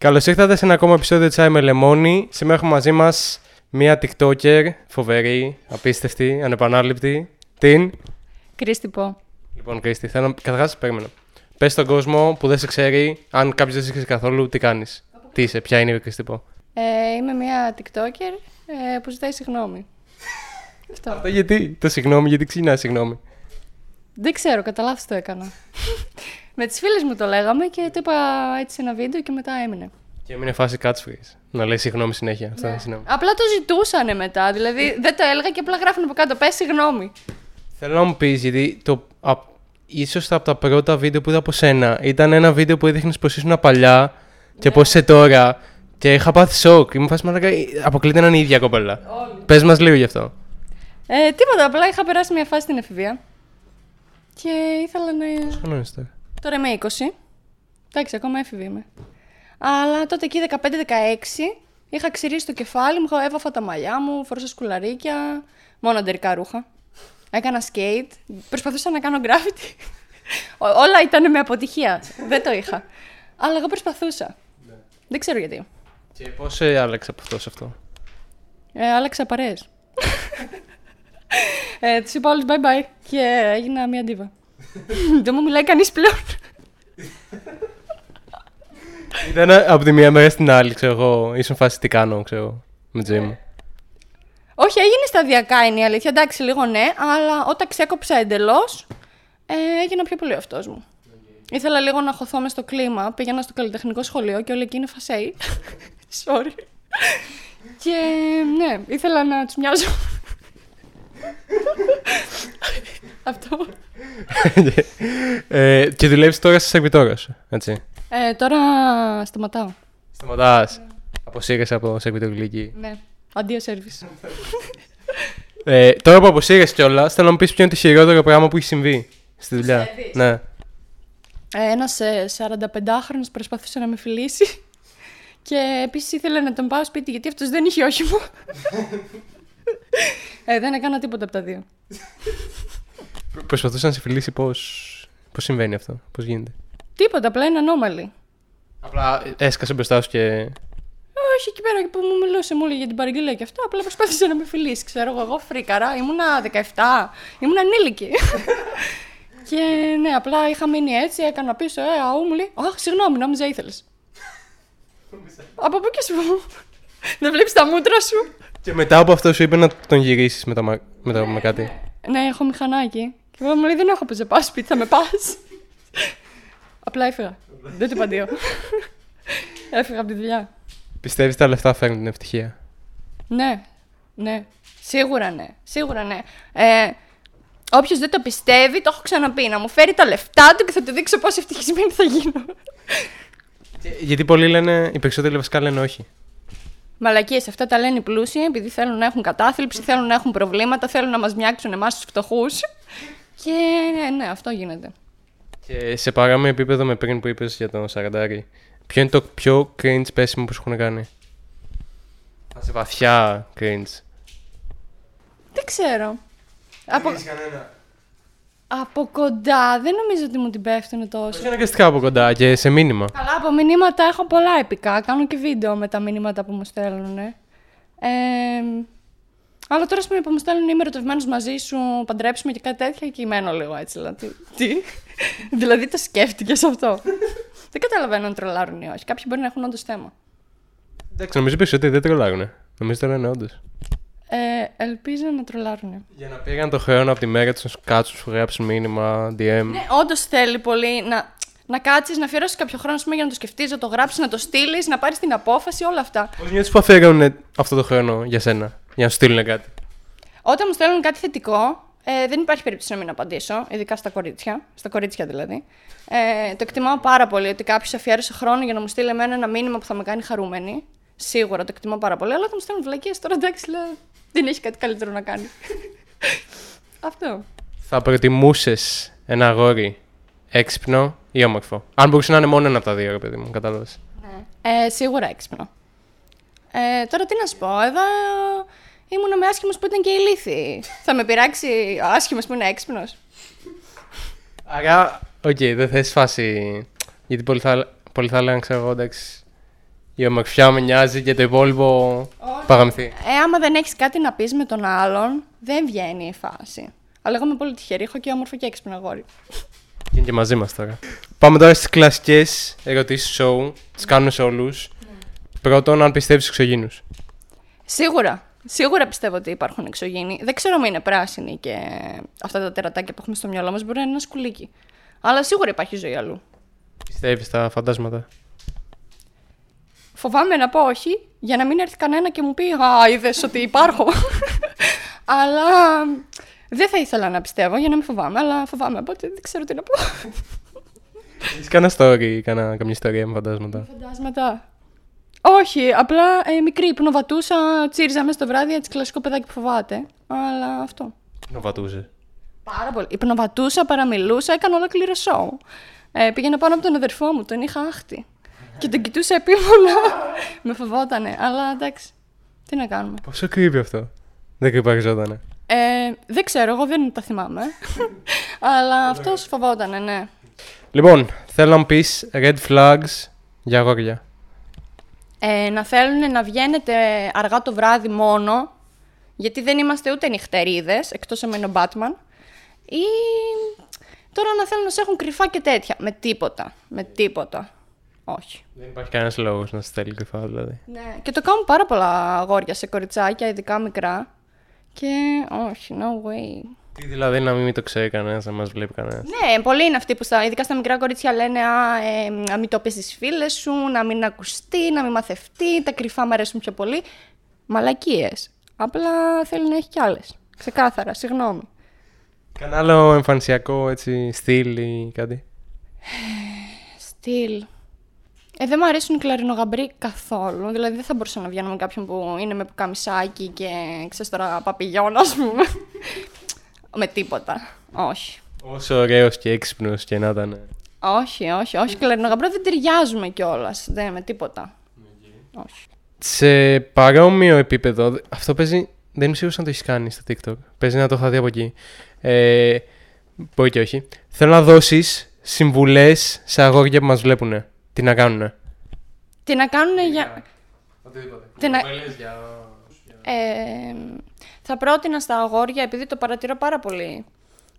Καλώς ήρθατε σε ένα ακόμα επεισόδιο Τσάι με Λεμόνι. Σήμερα έχουμε μαζί μας μία TikToker φοβερή, απίστευτη, ανεπανάληπτη. Την; Κρίστη πω. Λοιπόν, Κρίστη, θέλω καταρχάς περίμενα. Πες στον κόσμο που δεν σε ξέρει, αν κάποιος δεν σε ξέρει καθόλου, τι κάνεις; Τι είσαι, ποια είναι η Κρίστη πω. Ε, είμαι μια TikToker ε, που ζητάει συγγνώμη. Αυτό. Αυτό γιατί, το συγγνώμη, γιατί ξεκινάει συγγνώμη; Δεν ξέρω, κατά λάθος το έκανα. Με τις φίλες μου το λέγαμε και το είπα έτσι σε ένα βίντεο και μετά έμεινε. Και έμεινε φάση catchphrase. Να λέει συγγνώμη συνέχεια. Αυτό είναι συγγνώμη. Απλά το ζητούσανε μετά, δηλαδή δεν το έλεγα και απλά γράφουν από κάτω, πες συγγνώμη. Θέλω να μου πεις, γιατί το, α, ίσως από τα πρώτα βίντεο που είδα από σένα ήταν ένα βίντεο που έδειχνες πως ήσουν παλιά και πώ είσαι τώρα. Και είχα πάθει σοκ. Ήμουν φάση μαλάκα. Αποκλείται να είναι η ίδια κοπέλα. Πες μας λίγο γι' αυτό. Ε, τίποτα, απλά είχα περάσει μια φάση στην εφηβεία και ήθελα να... Χρόνο είσαι τώρα. Τώρα είμαι 20. Εντάξει, ακόμα έφηβη είμαι. Αλλά τότε εκεί 15-16 είχα ξηρίσει το κεφάλι μου, έβαφα τα μαλλιά μου, φορούσα σκουλαρίκια, μόνο αντερικά ρούχα. Έκανα σκέιτ, προσπαθούσα να κάνω γκράφιτι. Ό- Όλα ήταν με αποτυχία. Δεν το είχα. Αλλά εγώ προσπαθούσα. Δεν ξέρω γιατί. Και πώς σε άλλαξε από αυτός σε αυτό; Ε, άλλαξα παρέες. ε, τους είπα όλους bye bye και έγινα μια ντίβα. Δεν μου μιλάει κανείς πλέον. Ήταν από τη μία μέρα στην άλλη, ξέρω εγώ. Ήσουν φάση τι κάνω, ξέρω εγώ, με τη ζωή μου. Όχι, έγινε σταδιακά είναι η αλήθεια. Εντάξει, λίγο ναι, αλλά όταν ξέκοψα εντελώς, ε, έγινα πιο πολύ αυτός μου. Ήθελα λίγο να χωθώ μες στο κλίμα. Πήγαινα στο καλλιτεχνικό σχολείο και όλοι εκεί είναι φασέοι. Sorry. και ναι, ήθελα να τους μοιάζω. Αυτό. ε, και δουλεύεις τώρα σε σερβιτόρα σου, έτσι. Ε, τώρα σταματάω. Σταματάς. Αποσύρεσαι από σερβιτορική. Ναι. Αντίο σερβις. Ε, τώρα που αποσύρεσαι κιόλας, θέλω να μου πεις ποιο είναι το χειρότερο πράγμα που έχει συμβεί στη δουλειά. Πιστεύεις; Ναι. Ε, ένας ε, 45χρονος προσπαθούσε να με φιλήσει και επίσης ήθελε να τον πάω σπίτι γιατί αυτός δεν είχε όχημο. Ε, δεν έκανα τίποτα από τα δύο. Προσπαθούσα να σε φιλήσει πώς. Πώς συμβαίνει αυτό, πώς γίνεται. Τίποτα, απλά είναι ανώμαλη. Απλά έσκασε μπροστά σου και. Όχι, εκεί πέρα που μου μιλούσε, μου έλεγε για την παραγγελία και αυτά. Απλά προσπάθησε να με φιλήσει. Ξέρω εγώ, εγώ φρίκαρα. Ήμουνα 17, ήμουνα ανήλικη. και ναι, απλά είχα μείνει έτσι, έκανα πίσω, ε, αού μου λέει, Αχ, συγγνώμη, νόμιζα ήθελες. Από πού και σου. Δεν βλέπεις τα μούτρα σου; Και μετά από αυτό σου είπε να τον γυρίσεις με, τα μα- με, τα- με κάτι. Ναι, έχω μηχανάκι. Και εγώ μου λέει, Δεν έχω που σε πάω σπίτι, θα με πας. Απλά έφυγα. Δεν του είπα αντίο. Έφυγα από τη δουλειά. Πιστεύεις τα λεφτά φέρνουν την ευτυχία; Ναι, ναι. Σίγουρα ναι. Σίγουρα ναι. Ε, Όποιος δεν το πιστεύει, το έχω ξαναπεί. Να μου φέρει τα λεφτά του και θα του δείξω πόσο ευτυχισμένη θα γίνω. Γιατί πολλοί λένε, οι περισσότεροι βασικά λένε όχι. Μαλακίες, αυτά τα λένε οι πλούσιοι επειδή θέλουν να έχουν κατάθλιψη, θέλουν να έχουν προβλήματα, θέλουν να μας μοιάξουν εμάς τους φτωχούς. Και ναι, ναι, αυτό γίνεται. Και σε παρόμοιο επίπεδο με πριν που είπες για τον Σαραντάρη, ποιο είναι το πιο cringe πέσιμο που σου έχουν κάνει; Σε βαθιά cringe. Δεν ξέρω. Από, από κοντά δεν νομίζω ότι μου την πέφτουν τόσο. Όχι αναγκαστικά από κοντά και σε μήνυμα. Καλά, από μηνύματα έχω πολλά επικά. Κάνω και βίντεο με τα μηνύματα που μου στέλνουν. Ε, αλλά τώρα, ας πούμε, που μου στέλνουν είμαι ερωτευμένος μαζί σου, παντρέψουμε και κάτι τέτοια και μένω λίγο έτσι. Δηλαδή, τι. δηλαδή, το σκέφτηκες αυτό; δεν καταλαβαίνω αν τρολάρουν ή όχι. Κάποιοι μπορεί να έχουν όντως θέμα. Εντάξει, νομίζω περισσότεροι δεν τρολάρουνε. Νομίζω το λένε όντως. Ε, ελπίζω να τρολάρουν. Για να πήγαν το χρόνο από τη μέρα τους να σου κάτσουν, σου γράψουν μήνυμα, DM. Ναι, όντως θέλει πολύ να, να κάτσεις, να αφιερώσεις κάποιο χρόνο ας πούμε, για να το σκεφτείς, να το γράψεις, να το στείλεις, να πάρεις την απόφαση, όλα αυτά. Πώς νιώθεις που αφιέρωνε αυτό το χρόνο για σένα, για να σου στείλουν κάτι; Όταν μου στέλνουν κάτι θετικό, ε, δεν υπάρχει περίπτωση να μην απαντήσω, ειδικά στα κορίτσια. Στα κορίτσια δηλαδή. Ε, το εκτιμάω πάρα πολύ ότι κάποιος αφιέρωσε χρόνο για να μου στείλει εμένα ένα μήνυμα που θα με κάνει χαρούμενη. Σίγουρα το εκτιμώ πάρα πολύ, αλλά όταν μου στέλνουν βλακίες τώρα εντάξει, λέω, δεν έχει κάτι καλύτερο να κάνει. Αυτό. Θα προτιμούσες ένα αγόρι έξυπνο ή όμορφο; Αν μπορούσε να είναι μόνο ένα από τα δύο, ρε παιδί μου, κατάλαβες. Ε, σίγουρα έξυπνο. Ε, τώρα τι να σου πω, εδώ ήμουν με άσχημους που ήταν και ηλίθιοι. θα με πειράξει ο άσχημος που είναι έξυπνος; Άρα, οκ, δεν θες φάση. Γιατί πολλοί θα, πολλοί θα λένε, ξέρω εγώ, εντάξει. Η ομορφιά με νοιάζει και το υπόλοιπο πα' να γαμηθεί. Ε, άμα δεν έχεις κάτι να πεις με τον άλλον, δεν βγαίνει η φάση. Αλλά εγώ είμαι πολύ τυχερή. Έχω και όμορφο και έξυπνο αγόρι. Και είναι και μαζί μας τώρα. Πάμε τώρα στις κλασικές ερωτήσεις show. Τις κάνουμε σε όλους. Πρώτον, αν πιστεύεις στους εξωγήνους. Σίγουρα. Σίγουρα πιστεύω ότι υπάρχουν εξωγήινοι. Δεν ξέρω αν είναι πράσινοι και αυτά τα τερατάκια που έχουμε στο μυαλό μας μπορεί να είναι ένα σκουλίκι. Αλλά σίγουρα υπάρχει ζωή αλλού. Πιστεύεις στα φαντάσματα. Φοβάμαι να πω όχι, για να μην έρθει κανένα και μου πει Α, είδες ότι υπάρχω. αλλά δεν θα ήθελα να πιστεύω για να μην φοβάμαι, αλλά φοβάμαι. Οπότε δεν ξέρω τι να πω. Έχεις κανένα story, κανένα, καμιά ιστορία με φαντάσματα; Φαντάσματα. Όχι, απλά ε, μικρή υπνοβατούσα, τσίριζα μέσα το βράδυ, έτσι κλασικό παιδάκι που φοβάται. Αλλά αυτό. Νοβατούσε. Πάρα πολύ. Υπνοβατούσα, παραμιλούσα, έκανα ολόκληρο σοου. Ε, πήγαινα πάνω από τον αδερφό μου, τον είχα άχτη. Και τον κοιτούσα επίμονα. Με φοβότανε, αλλά εντάξει. Τι να κάνουμε. Πόσο κρύβει αυτό. Δεν κρυπαριζότανε. Ε, δεν ξέρω, εγώ δεν τα θυμάμαι. αλλά αυτός φοβότανε, ναι. Λοιπόν, θέλω να μου πεις red flags για αγόρια. Ε, να θέλουν να βγαίνετε αργά το βράδυ μόνο, γιατί δεν είμαστε ούτε νυχτερίδες, εκτός εμένα ο Batman, ή τώρα να θέλουν να σε έχουν κρυφά και τέτοια. Με τίποτα. Με τίποτα. Όχι. Δεν υπάρχει κανένας λόγος να σε θέλει κρυφά, δηλαδή. Ναι. Και το κάνουν πάρα πολλά αγόρια σε κοριτσάκια, ειδικά μικρά. Και όχι, no way. Τι δηλαδή να μην το ξέρει κανένας, να μας βλέπει κανένας; Ναι, πολλοί είναι αυτοί που στα, ειδικά στα μικρά κορίτσια λένε α, ε, να μην το πεις στις φίλες σου, να μην ακουστεί, να μην μαθευτεί. Τα κρυφά μου αρέσουν πιο πολύ. Μαλακίες. Απλά θέλει να έχει κι άλλες. Ξεκάθαρα, συγγνώμη. Κανένα άλλο εμφανισιακό έτσι, στυλ ή κάτι; Στυλ. Ε, δεν μου αρέσουν οι κλαρινογαμπροί καθόλου. Δηλαδή δεν θα μπορούσα να βγαίνω με κάποιον που είναι με πουκαμισάκι και ξέρεις τώρα παπηγιόν, ας πούμε. με τίποτα. Όχι. Όσο ωραίος και έξυπνος και να ήταν. Όχι, όχι, όχι. Κλαρινογαμπρό δεν ταιριάζουμε κιόλας. Δεν με τίποτα. Όχι. Σε παρόμοιο επίπεδο, αυτό παίζει. Δεν είμαι σίγουρος αν το έχεις κάνει στο TikTok. Παίζει να το είχα δει από εκεί. Ε, μπορεί και όχι. Θέλω να δώσεις συμβουλές σε αγόρια που μας βλέπουν. Τι να κάνουν. Τι να κάνουν για. Οτιδήποτε. Τι να- για... Ε, θα πρότεινα στα αγόρια, επειδή το παρατηρώ πάρα πολύ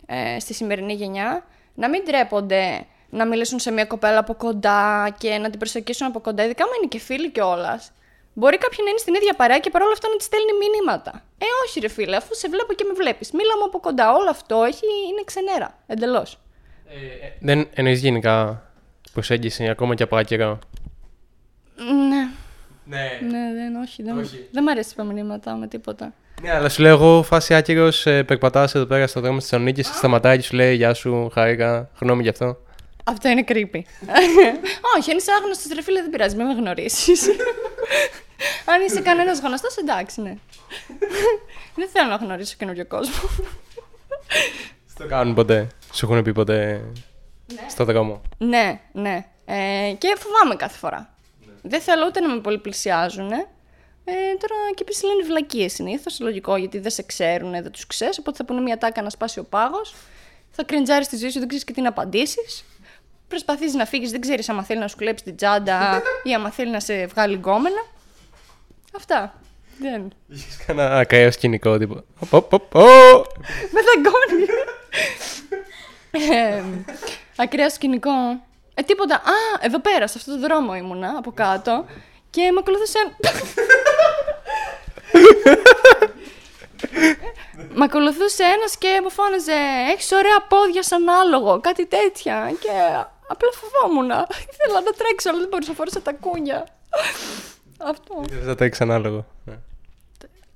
ε, στη σημερινή γενιά, να μην τρέπονται να μιλήσουν σε μια κοπέλα από κοντά και να την προσεγγίσουν από κοντά, ειδικά αν είναι και φίλοι κιόλας. Μπορεί κάποιοι να είναι στην ίδια παρέα και παρόλα αυτά να της στέλνει μηνύματα. Ε, όχι, ρε φίλε, αφού σε βλέπω και με βλέπεις. Μίλα μου από κοντά. Όλο αυτό έχει, είναι ξενέρα. Εντελώς. Δεν εννοείς γενικά προσέγγιση ακόμα και από άκυρο. Ναι, Ναι. ναι, δεν, όχι. Δεν, Όχι. δεν μ' αρέσει τα μηνύματα με τίποτα. Ναι, αλλά σου λέω εγώ φάση άκυρος, περπατάς εδώ πέρα στο δρόμο της Θεσσαλονίκης, σε σταματάει και σου λέει Γεια σου, χάρηκα, γνώμη γι' αυτό. Αυτό είναι creepy. Όχι, αν είσαι άγνωστος ρε φίλε, δεν πειράζει, μην με γνωρίσει. αν είσαι κανένας γνωστός, εντάξει, ναι. δεν θέλω να γνωρίσω καινούριο κόσμο. Στο κάνουν ποτέ. Σου έχουν πει ποτέ στο δρόμο. ναι, ναι. Ε, και φοβάμαι κάθε φορά. Δεν θέλω ούτε να με πολύ πλησιάζουν. Ε, τώρα και επίσης λένε βλακίες συνήθως. Λογικό γιατί δεν σε ξέρουν, δεν τους ξέρεις. Οπότε θα πούνε μια τάκα να σπάσει ο πάγος. Θα κριντζάρει τη ζωή σου, δεν ξέρεις και τι να απαντήσεις. Προσπαθείς να φύγεις, δεν ξέρεις άμα θέλει να σου κλέψει την τσάντα ή άμα θέλει να σε βγάλει γκόμενα. Αυτά. Δεν. Είχες κανένα ακραίο σκηνικό τύπο. Οπ, οπ, οπ, ω! Με δαγκώνει. ε, ακραίο σκηνικό. Ε, τίποτα. Α, εδώ πέρα, σε αυτό το δρόμο ήμουνα, από κάτω. Και με ακολουθούσε. με ακολουθούσε ένας και μου φώναζε Έχεις ωραία πόδια σαν άλογο, κάτι τέτοια. Και απλά φοβόμουν. Ήθελα να τρέξω, αλλά δεν μπορούσα να φορέσω τα κούνια. Αυτό. Δεν θα τρέξει ανάλογο.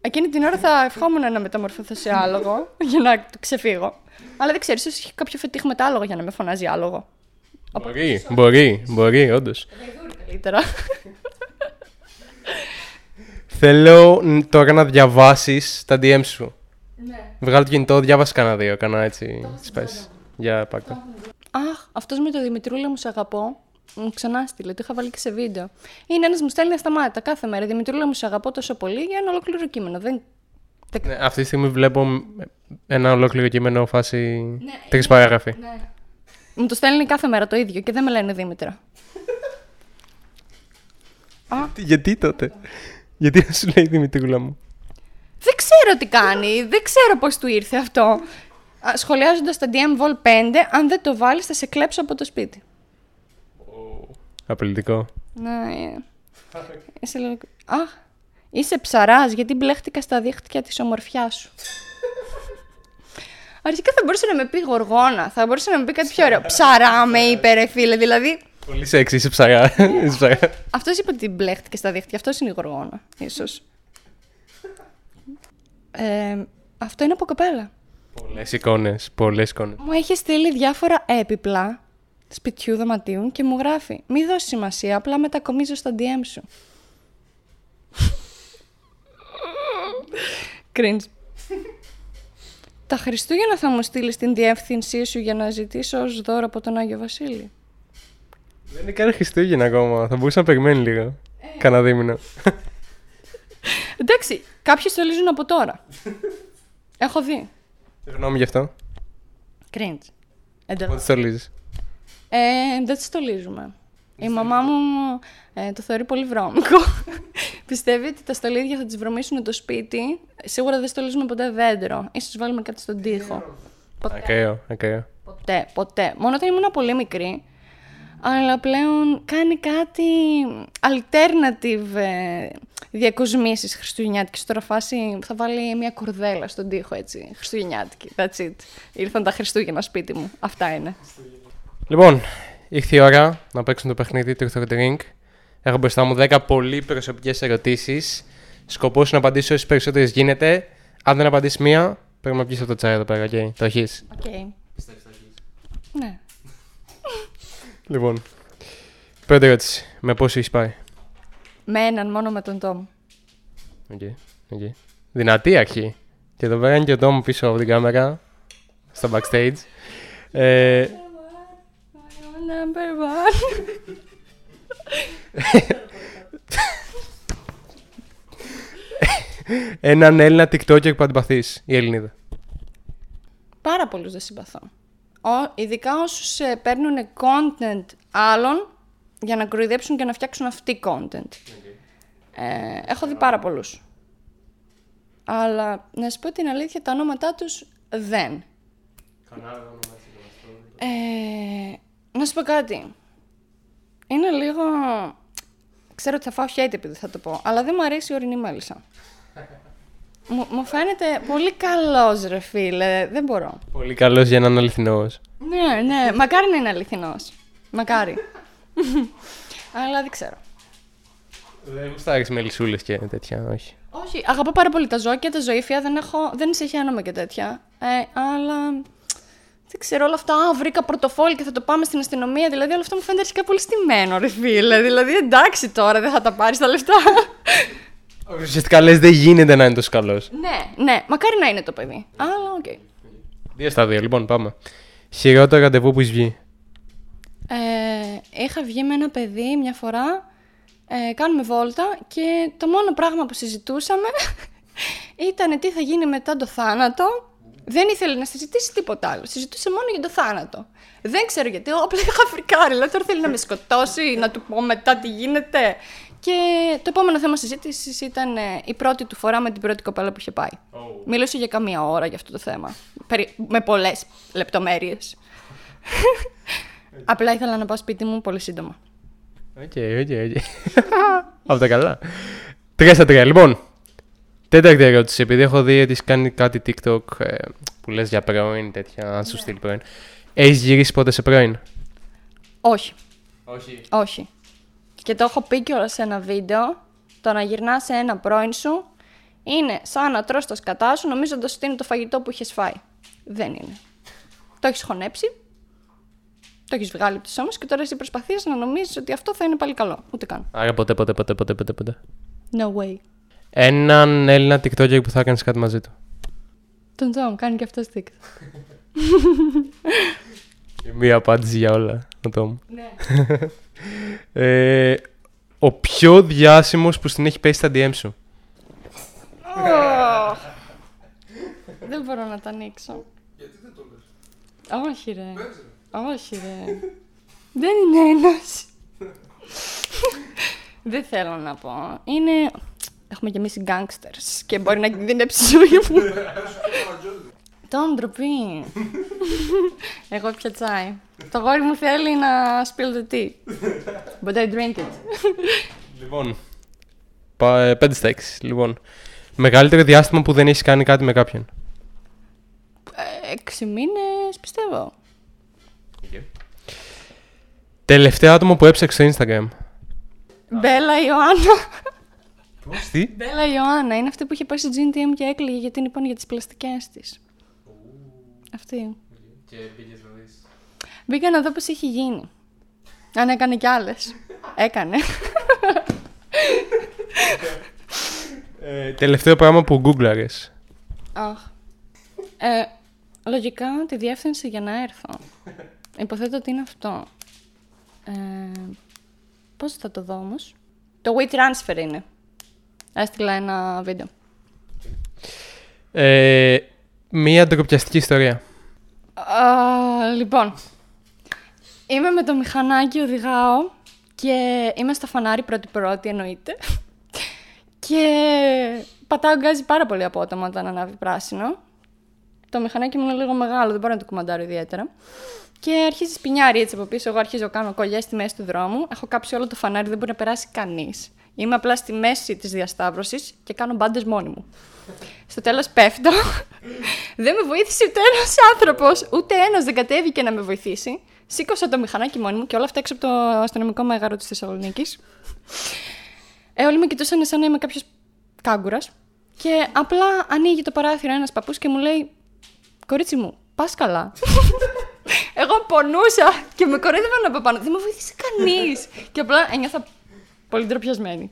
Ναι. Εκείνη την ώρα θα ευχόμουν να μεταμορφωθώ σε άλογο για να το ξεφύγω. Αλλά δεν ξέρω, ίσως έχει κάποιο φετίχ με τα άλογο για να με φωνάζει άλογο. Μπορεί, μπορεί, μπορεί, όντως. Καλύτερα. Θέλω ν, τώρα να διαβάσεις τα DM σου. ναι. Βγάλω το κινητό, διάβασε κανένα δύο, κανένα έτσι. Σπες. Για πάρτε. Αχ, αυτός με το Δημητρούλα μου σε αγαπώ. Μου ξανά στείλε, το είχα βάλει και σε βίντεο. Είναι ένας μου στέλνει ασταμάτητα κάθε μέρα. Δημητρούλα μου σε αγαπώ τόσο πολύ για ένα ολόκληρο κείμενο. Δεν... Ναι, αυτή τη στιγμή βλέπω μ, ένα ολόκληρο κείμενο φάση. Ναι, Τρεις παράγραφοι. Ναι. Μου το στέλνει κάθε μέρα το ίδιο και δεν με λένε Δήμητρα. Α, Γιατί τότε; Γιατί να σου λέει Δημητρούλα μου; δεν ξέρω τι κάνει. Δεν ξέρω πώς του ήρθε αυτό. Σχολιάζοντας τα DM Vol 5, αν δεν το βάλεις θα σε κλέψω από το σπίτι. Απολυτικό. Ναι. ε. Είσαι λίγο... Αχ, είσαι ψαράς γιατί μπλέχτηκα στα δίχτυα της ομορφιάς σου. Αρχικά θα μπορούσε να με πει γοργόνα, θα μπορούσε να με πει κάτι πιο ωραίο. Ψαρά με είπε ρε φίλε, δηλαδή Πολύ σεξι, είσαι ψαγά. Είσαι ψαγά. Αυτός είπε ότι μπλέχτηκε στα δίχτυα. Αυτός είναι η γοργόνα, ίσως. Ε, αυτό είναι από κοπέλα. Πολλές εικόνες. Πολλές εικόνες. Μου έχει στείλει διάφορα έπιπλα σπιτιού δωματίου και μου γράφει Μη δώσεις σημασία, απλά μετακομίζω στα DM σου. Cringe. Τα Χριστούγεννα θα μου στείλεις την διεύθυνσή σου για να ζητήσω ως δώρο από τον Άγιο Βασίλη. Δεν είναι καν Χριστούγεννα ακόμα. Θα μπορούσε να περιμένει λίγο. Κανένα δίμηνο. Εντάξει, κάποιοι στολίζουν από τώρα. Έχω δει. Γνώμη γι' αυτό. Cringe. Εντελώς. Πότε στολίζει. Ε, δεν τη στολίζουμε. Η μαμά μου ε, το θεωρεί πολύ βρώμικο. Πιστεύει ότι τα στολίδια θα τη βρωμίσουν το σπίτι. Σίγουρα δεν στολίζουμε ποτέ δέντρο. Ίσως βάλουμε κάτι στον τοίχο. Ποτέ. Ακαίο, ακαίο. Ποτέ, ποτέ. Μόνο όταν ήμουν πολύ μικρή. Αλλά πλέον κάνει κάτι alternative ε, διακοσμήσεις χριστουγεννιάτικες. Τώρα φάση θα βάλει μια κορδέλα στον τοίχο έτσι, χριστουγεννιάτικη. That's it. Ήρθαν τα Χριστούγεννα σπίτι μου. Αυτά είναι. Λοιπόν, ήρθε η ώρα να παίξουμε το παιχνίδι του Truth or Drink. Έχω μπροστά μου 10 πολύ προσωπικές ερωτήσεις. Σκοπός είναι να απαντήσεις όσες περισσότερες γίνεται. Αν δεν απαντήσεις μία, πρέπει να πιεις από το τσάι εδώ πέρα. Okay. Το έχεις. Οκ. Ναι. Λοιπόν, πρώτη ερώτηση. Με πόσο έχεις πάει; Με έναν μόνο με τον Τόμ. Okay. Okay. Δυνατή αρχή. Και εδώ πέρα είναι και ο Τόμ πίσω από την κάμερα. Στο backstage. Ε, Number one. έναν Έλληνα TikToker που αντιπαθεί. Η Ελληνίδα. Πάρα πολλούς δεν συμπαθώ. Ο, ειδικά όσους ε, παίρνουν content άλλων για να κοροϊδέψουν και να φτιάξουν αυτοί content. Ε, έχω δει πάρα πολλούς. Αλλά να σου πω την αλήθεια, τα ονόματά τους δεν. Ε, να σου πω κάτι. Είναι λίγο... Ξέρω ότι θα φάω hate επειδή θα το πω, αλλά δεν μου αρέσει η ορεινή μέλισσα. μου, μου φαίνεται πολύ καλός ρε φίλε, δεν μπορώ. Πολύ καλός για έναν αληθινός. Ναι, ναι, μακάρι να είναι αληθινός. Μακάρι. αλλά δεν ξέρω. Δεν γουστάρεις με λυσούλε και τέτοια, όχι. Όχι, αγαπώ πάρα πολύ τα ζώα και τα ζωήφια, δεν, έχω, δεν συχαίνομαι και τέτοια. Ε, αλλά δεν ξέρω όλα αυτά. Α, βρήκα πορτοφόλι και θα το πάμε στην αστυνομία. Δηλαδή, όλα αυτά μου φαίνεται αρχικά πολύ στημένο, ρε φίλε. Δηλαδή, εντάξει τώρα, δεν θα τα πάρεις τα λεφτά. Ουσιαστικά λες δεν γίνεται να είναι τόσο καλός. ναι, ναι, μακάρι να είναι το παιδί. Αλλά, οκ. Δύο στα δύο, λοιπόν, πάμε. Χειρότερο ραντεβού που έχεις βγει. Ε, είχα βγει με ένα παιδί μια φορά, ε, κάνουμε βόλτα και το μόνο πράγμα που συζητούσαμε ήταν τι θα γίνει μετά το θάνατο. Δεν ήθελε να συζητήσει τίποτα άλλο. Συζητούσε μόνο για το θάνατο. Δεν ξέρω γιατί, απλά είχα φρικάρει. Δηλαδή τώρα θέλει να με σκοτώσει, να του πω μετά τι γίνεται. Και το επόμενο θέμα συζήτησης ήταν ε, η πρώτη του φορά με την πρώτη κοπέλα που είχε πάει. Μίλησε για καμία ώρα για αυτό το θέμα. Περι- Με πολλές λεπτομέρειες. Απλά ήθελα να πάω σπίτι μου πολύ σύντομα. Ok, ok, ok. Από τα καλά. Τρία στα τρία. Λοιπόν, τέταρτη ερώτηση. Επειδή έχω δει ότι έχεις κάνει κάτι TikTok ε, που λες για πρώην, τέτοια, αν σου στείλει πρώην. Έχεις γυρίσει ποτέ σε πρώην; Όχι, Όχι. όχι. Και το έχω πει κιόλας σε ένα βίντεο. Το να γυρνάς σε ένα πρώην σου είναι σαν να τρως τα σκατά σου νομίζοντας ότι είναι το φαγητό που είχες φάει. Δεν είναι. Το έχεις χωνέψει, το έχεις βγάλει από το σώμα σου και τώρα εσύ προσπαθείς να νομίζεις ότι αυτό θα είναι πάλι καλό. Ούτε καν. Άρα ποτέ, ποτέ, ποτέ, ποτέ, ποτέ, ποτέ. No way. Έναν Έλληνα TikToker που θα έκανες κάτι μαζί του. Τον Τόμ κάνει και αυτό stick. Και Μία απάντηση για όλα. Ο Τόμ. Ναι. Ε, ο πιο διάσημος που στην έχει πέσει στα DM σου. δεν μπορώ να τα ανοίξω. Γιατί δεν το λες; Όχι ρε. Όχι ρε. δεν είναι ένας. Δεν θέλω να πω. Είναι. Έχουμε και εμεί οι gangsters και μπορεί να κινδυνεύσει η ζωή μου. Τον ντροπή. Εγώ πια τσάι. Το γόρι μου θέλει να spill the tea. But I drink it. Λοιπόν. πα- ε, Πέντε στα έξι. Λοιπόν. Μεγαλύτερο διάστημα που δεν έχεις κάνει κάτι με κάποιον. Ε, Έξι μήνες πιστεύω. Τελευταίο άτομο που έψαξε στο Instagram. Μπέλα Ιωάννα. Πώς; Τι; Μπέλα Ιωάννα είναι αυτή που είχε πάει στο GNTM και έκλαιγε γιατί είναι πάνω για τις πλαστικές της. Αυτή. Μπήκα να δω πώς έχει γίνει. Αν έκανε κι άλλες. Έκανε. Ε, τελευταίο πράγμα που γκούγκλαρες. Αχ. Ε, λογικά τη διεύθυνση για να έρθω. Υποθέτω ότι είναι αυτό. Ε, πώς θα το δω όμως; Το WeTransfer είναι. Έστειλα ένα βίντεο. Ε, μία ντροπιαστική ιστορία. Α, λοιπόν, είμαι με το μηχανάκι, οδηγάω και είμαι στο φανάρι πρώτη-πρώτη εννοείται. Και πατάω γκάζι πάρα πολύ απότομα όταν ανάβει πράσινο. Το μηχανάκι μου είναι λίγο μεγάλο, δεν μπορώ να το κουμαντάρω ιδιαίτερα. Και αρχίζει σπινιάρι έτσι από πίσω. Εγώ αρχίζω κάνω κολλιές στη μέση του δρόμου. Έχω κάψει όλο το φανάρι, δεν μπορεί να περάσει κανείς. Είμαι απλά στη μέση της διασταύρωσης και κάνω μπάντες μόνη μου. Στο τέλος πέφτω. δεν με βοήθησε ούτε ένας άνθρωπος, ούτε ένας δεν κατέβηκε να με βοηθήσει. Σήκωσα το μηχανάκι μόνη μου και όλα αυτά έξω από το αστυνομικό μέγαρο της Θεσσαλονίκης. Ε, όλοι με κοιτούσαν σαν να είμαι κάποιος κάγκουρας. Και απλά ανοίγει το παράθυρο ένας παππούς και μου λέει: Κορίτσι μου, πας καλά. Εγώ πονούσα και με κορέδευαν από πάνω. Δεν με βοήθησε κανείς. και απλά ένιωθα πολύ ντροπιασμένη.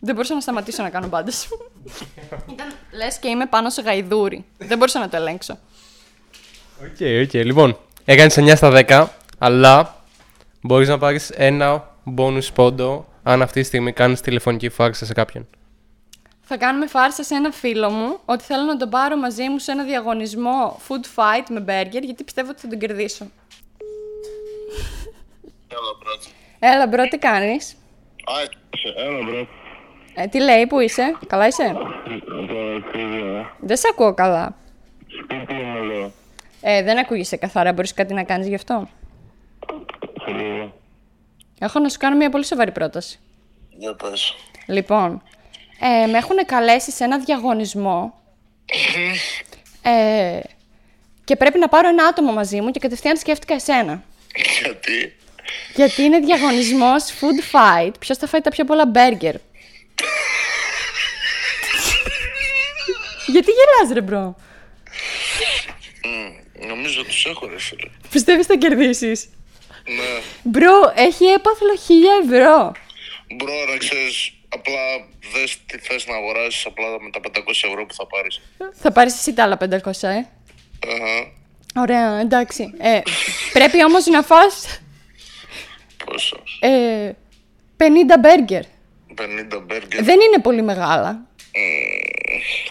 Δεν μπορούσα να σταματήσω να κάνω μπάντες. Ήταν λες και είμαι πάνω σε γαϊδούρι. Δεν μπορούσα να το ελέγξω. Ok, ok. Λοιπόν, έκανες 9 στα 10, αλλά μπορείς να πάρεις ένα bonus πόντο αν αυτή τη στιγμή κάνεις τηλεφωνική φάρσα σε κάποιον. Θα κάνουμε φάρσα σε ένα φίλο μου ότι θέλω να τον πάρω μαζί μου σε ένα διαγωνισμό food fight με burger γιατί πιστεύω ότι θα τον κερδίσω. Έλα, bro. Έλα, bro, τι κάνεις; Α, έλα, bro. Ε, τι λέει, πού είσαι, καλά είσαι; Παρακαλώ. Δεν σε ακούω καλά. Σπίτι μου, λέω. Ε, δεν ακούγεσαι καθαρά, μπορείς κάτι να κάνεις γι' αυτό; Θέλω. Έχω να σου κάνω μια πολύ σοβαρή πρόταση. Για πες. Λοιπόν, ε, με έχουν καλέσει σε ένα διαγωνισμό ε, και πρέπει να πάρω ένα άτομο μαζί μου και κατευθείαν σκέφτηκα εσένα. Γιατί; Γιατί είναι διαγωνισμός food fight. Ποιος θα φάει τα πιο πολλά burger. Γιατί γελάς ρε bro; Μμ, Νομίζω τους έχω, ρε φίλε. Πιστεύεις θα κερδίσεις; Ναι. Bro, έχει έπαθλο 1000 ευρώ. Bro, να ξέρεις, απλά δες τι θες να αγοράσεις απλά με τα 500 ευρώ που θα πάρεις. Θα πάρεις εσύ τα άλλα 500, ε; Αχα. Ωραία, εντάξει. Ε, πρέπει όμως να φας Πόσο. ε, 50 μπέργκερ. 50 μπέργκερ. Δεν είναι πολύ μεγάλα.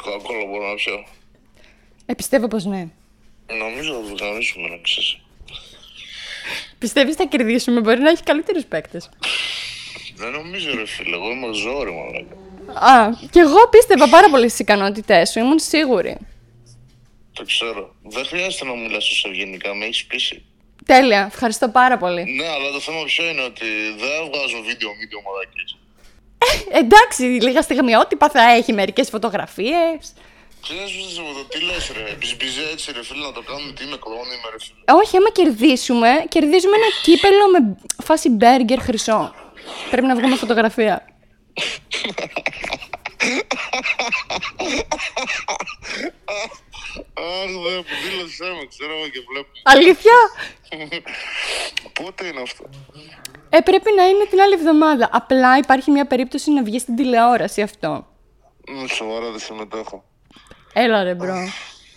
Κοκακόλα μπορώ να πιω. Ε, πιστεύω πως ναι. Νομίζω θα το κανονίσουμε, να ξέρεις. Πιστεύεις θα κερδίσουμε, μπορεί να έχει καλύτερους παίκτες. Δεν νομίζω, ρε φίλε. Εγώ είμαι ζόρι, μαλάκα. Α, κι εγώ πίστευα πάρα πολύ στις ικανότητές σου, ήμουν σίγουρη. Το ξέρω. Δεν χρειάζεται να μιλάς τόσο ευγενικά, με έχεις πείσει. Τέλεια, ευχαριστώ πάρα πολύ. Ναι, αλλά το θέμα ποιο είναι ότι δεν βγάζω βίντεο βίντεο μαλακίες. Ε, εντάξει, λίγα στιγμιότυπα θα έχει μερικές φωτογραφίες. Ξέρεις πως το τι λες ρε, μπιζμπιζέ έτσι ρε φίλε να το κάνουμε τι είμαι κλόνι είμαι ρε φίλε. Όχι, άμα κερδίσουμε, κερδίζουμε ένα κύπελο με φάση μπέργκερ χρυσό. Πρέπει να βγούμε φωτογραφία. Αχ δε που δήλωσέ με, ξέρω εγώ και βλέπω. Αλήθεια! Πότε είναι αυτό; Ε, πρέπει να είναι την άλλη εβδομάδα. Απλά υπάρχει μια περίπτωση να βγει στην τηλεόραση αυτό. Ναι, σοβαρά δεν συμμετέχω. Έλα ρε bro.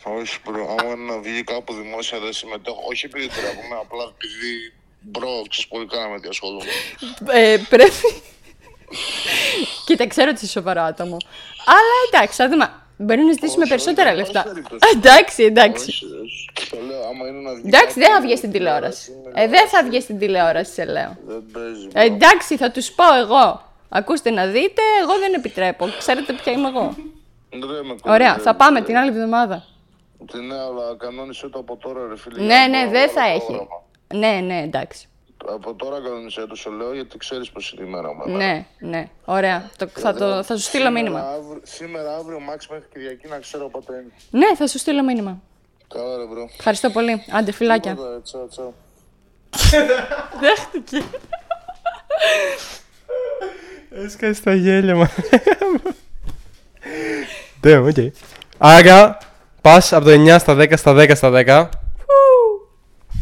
Όχι bro, άμα είναι να βγει κάπου δημόσια δεν συμμετέχω. Όχι επειδή ντρέπομαι, απλά επειδή bro, ξέρεις πολύ καλά με τι ασχολούμαι. Ε, πρέπει. Κοίτα, ξέρω ότι είσαι σοβαρό άτομο. Αλλά εντάξει, θα δούμε. Μπορεί να ζητήσουμε Όχι, περισσότερα όχι, λεφτά. όχι, περίπτωση. εντάξει, εντάξει. Όχι, όχι. Το λέω, άμα είναι να βγει Εντάξει, κάπου δεν θα βγει στην δημόσια, τηλεόραση. είναι Ε, δεν θα βγει στην τηλεόραση, σε λέω. Δεν παίζει. Ε, εντάξει, θα τους πω εγώ. Ακούστε να δείτε, εγώ δεν επιτρέπω. Ξέρετε ποια είμαι εγώ. Δεν με Ωραία, κοροϊδεύεις. θα πάμε την άλλη εβδομάδα. Τι ναι, αλλά κανόνισε το από τώρα, ρε φίλε. Ναι, για ναι, να δεν βάλω θα έχει. πρόγραμμα. Ναι, ναι, εντάξει. Από τώρα κανόνισε το, σου λέω, γιατί ξέρεις πως είναι η μέρα μου. Ναι, ναι, ωραία. Το, θα, το, θα σου στείλω Σήμερα, μήνυμα. αύριο- Σήμερα, αύριο, max μέχρι Κυριακή να ξέρω πότε είναι. Ναι, θα σου στείλω μήνυμα. Καλά, ρε bro. Ευχαριστώ πολύ. Άντε, φιλάκια. Τίποτα, Τσάου, τσάου. Δέχτηκε. Έσκασε τα γέλια μα. Damn, ok. Άρα, πας από το 9 στα 10 στα 10 στα 10.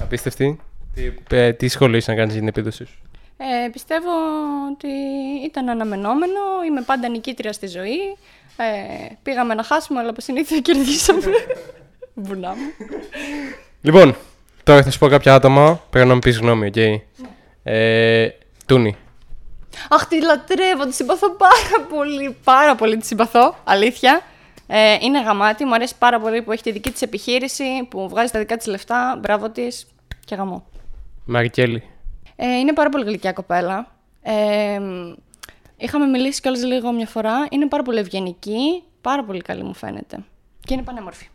Απίστευτη. Τι, ε, τι σχόλιο έχεις να κάνεις για την επίδοση σου; Ε, πιστεύω ότι ήταν αναμενόμενο. Είμαι πάντα νικήτρια στη ζωή. Ε, πήγαμε να χάσουμε, αλλά όπως συνήθεια κερδίσαμε. Βουνά μου. Λοιπόν, τώρα θα σου πω κάποια άτομα. Πρέπει να μου πεις γνώμη, οκ; Ε, Τούνι. Αχ, τη λατρεύω, τη συμπαθώ πάρα πολύ. Πάρα πολύ τη συμπαθώ, αλήθεια. Ε, είναι γαμάτη, μου αρέσει πάρα πολύ που έχει τη δική της επιχείρηση, που βγάζει τα δικά της λεφτά. Μπράβο της και γαμό. Μαρικέλη. Ε, είναι πάρα πολύ γλυκιά κοπέλα. Ε, είχαμε μιλήσει κιόλας λίγο μια φορά. Είναι πάρα πολύ ευγενική, πάρα πολύ καλή μου φαίνεται. Και είναι πανέμορφη.